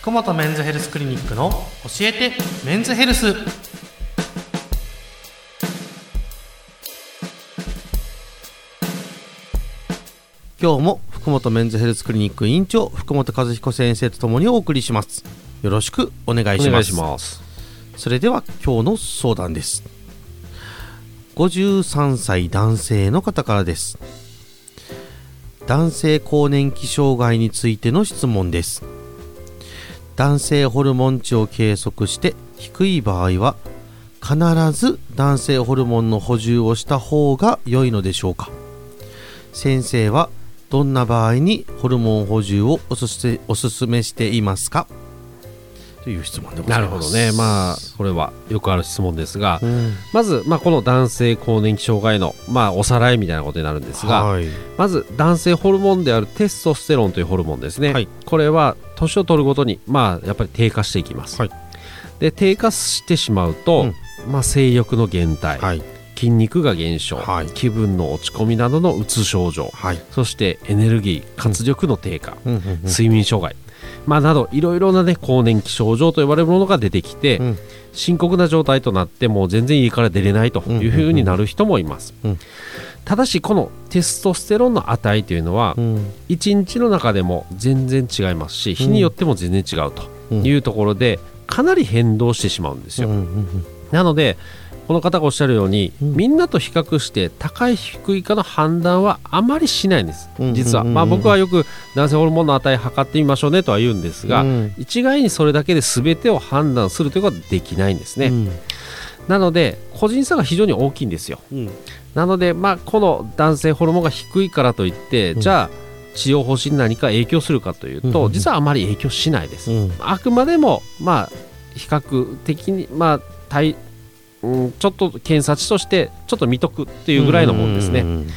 福本メンズヘルスクリニックの教えてメンズヘルス。今日も福本メンズヘルスクリニック院長福本和彦先生とともにお送りします。よろしくお願いします。ます。それでは今日の相談です。53歳男性の方からです。男性更年期障害についての質問です男性ホルモン値を計測して低い場合は必ず男性ホルモンの補充をした方が良いのでしょうか？先生はどんな場合にホルモン補充をおすすおすすめしていますか？という質問でござないるます。ほどね。まあこれはよくある質問ですが、うん。まず、まあ、この男性更年期障害の、まあ、おさらいみたいなことになるんですが、はい。まず男性ホルモンであるテストステロンというホルモンですね、はい。これは年を取るごとに、まあ、やっぱり低下していきます、はい。で低下してしまうと、うん。まあ、性欲の減退、はい。筋肉が減少、はい。気分の落ち込みなどのうつ症状はい。そしてエネルギー活力の低下、うんうんうん。睡眠障害、まあ、などいろいろな、ね、更年期症状と呼ばれるものが出てきて、うん。深刻な状態となってもう全然家から出れないというふうになる人もいます、うん。ただしこのテストステロンの値というのはうん。1日の中でも全然違いますし日によっても全然違うというところでかなり変動してしまうんですよ、うんうんなのでこの方がおっしゃるように、うん。みんなと比較して高い低いかの判断はあまりしないんです、うん。実は、まあ、僕はよく男性ホルモンの値測ってみましょうねとは言うんですが、うん。一概にそれだけで全てを判断するということはできないんですね、うん。なので個人差が非常に大きいんですよ。うん。なので、まあ、この男性ホルモンが低いからといって、うん。じゃあ治療方針に何か影響するかというと、うん。実はあまり影響しないです、うん。あくまでもまあ比較的にまあ対うん、ちょっと検査値としてちょっと見とくっていうぐらいのもんですね、うん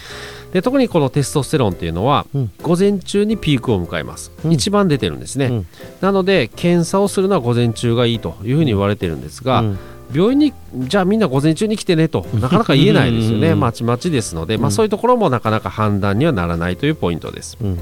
で特にこのテストステロンっていうのは、うん。午前中にピークを迎えます、うん。一番出てるんですね、うん。なので検査をするのは午前中がいいというふうに言われてるんですが、うん。病院にじゃあみんな午前中に来てねとなかなか言えないですよね。うん。まちまちですので、まあ、うんそういうところもなかなか判断にはならないというポイントです。うん。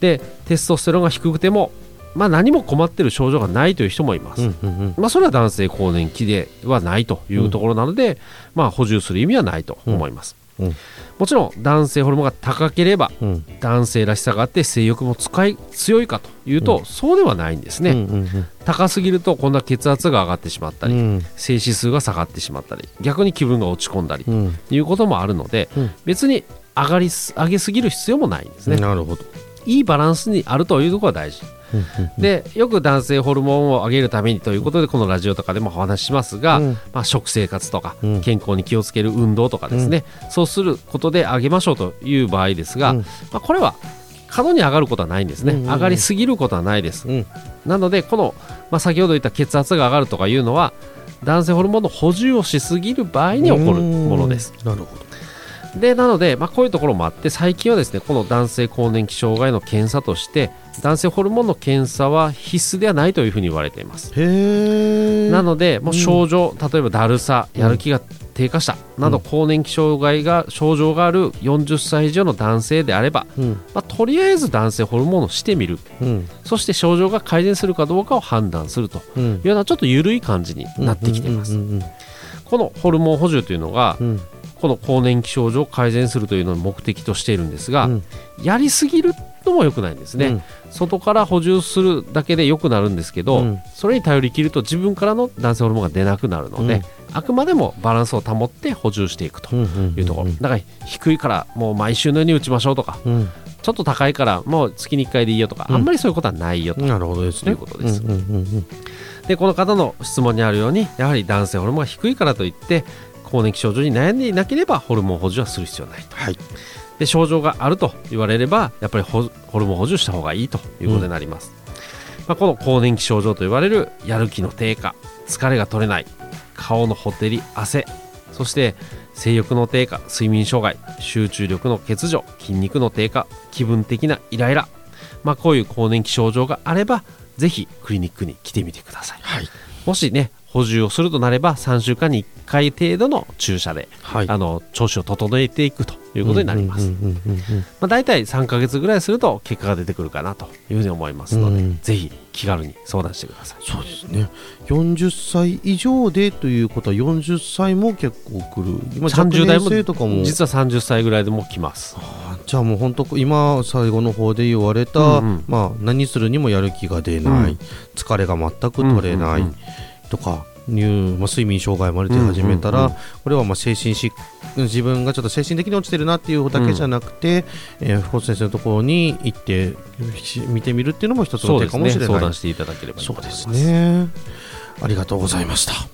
でテストステロンが低くても、まあ、何も困ってる症状がないという人もいます、うんうんまあ、それは男性更年期ではないというところなので、まあ、補充する意味はないと思います、うんうん。もちろん男性ホルモンが高ければうん。男性らしさがあって性欲も使い強いかというと、うん。そうではないんですね、うんうん高すぎると今度は血圧が上がってしまったり、うん。静止数が下がってしまったり逆に気分が落ち込んだりうん。ということもあるので、うん。別に上がりす上げすぎる必要もないんですね、なるほど。いいバランスにあるというところが大事。うんうんでよく男性ホルモンを上げるためにということでこのラジオとかでもお話ししますが、うん。まあ、食生活とかうん。健康に気をつける運動とかですね、そうすることで上げましょうという場合ですが、うん。まあ、これは過度に上がることはないんですね、うんうんうん。上がりすぎることはないです、うん。なのでこの、まあ、先ほど言った血圧が上がるとかいうのは男性ホルモンの補充をしすぎる場合に起こるものです。なるほどでなので、まあ、こういうところもあって最近はですねこの男性更年期障害の検査として男性ホルモンの検査は必須ではないというふうに言われています。へえなのでもう症状、例えばだるさやる気が低下したなどうん。更年期障害が症状がある40歳以上の男性であれば、うん。まあ、とりあえず男性ホルモンをしてみる。うん。そして症状が改善するかどうかを判断するとうん。いうようなちょっと緩い感じになってきています、うん。このホルモン補充というのがうんこの更年期症状を改善するというのを目的としているんですが、うん。やりすぎるのも良くないんですね、うん。外から補充するだけで良くなるんですけど、うん。それに頼り切ると自分からの男性ホルモンが出なくなるので、うん。あくまでもバランスを保って補充していくというところ、だから低いからもう毎週のように打ちましょうとかうん。ちょっと高いからもう月に1回でいいよとか、うん。あんまりそういうことはないよと、なるほどですね。ということです。でこの方の質問にあるようにやはり男性ホルモンが低いからといって更年期症状に悩んでいなければホルモン補充はする必要はないと。はい。で症状があると言われればやっぱりホホルモン補充した方がいいということになります、まあ、この更年期症状と言われるやる気の低下疲れが取れない顔のほてり汗そして性欲の低下睡眠障害集中力の欠如筋肉の低下気分的なイライラ、まあ、こういう更年期症状があればぜひクリニックに来てみてください。はい。もしね補充をするとなれば3週間に1回程度の注射で、はい。あの調子を整えていくということになります、まあ、大体3ヶ月ぐらいすると結果が出てくるかなというふうに思いますので、うん。ぜひ気軽に相談してください。そうですね。40歳以上でということは40歳も結構来る。今30代も実は30歳ぐらいでも来ます。あじゃあもう本当今最後の方で言われた、うんうん。まあ、何するにもやる気が出ない、うん。疲れが全く取れないうんうん。うんとか、いうまあ、睡眠障害まで出始めたら、うんうんうん。これはまあ精神疾自分がちょっと精神的に落ちてるなっていうだけじゃなくて、えー福本先生のところに行ってし見てみるっていうのも一つの手かもしれない。相談していただければそう思います。ですね。ありがとうございました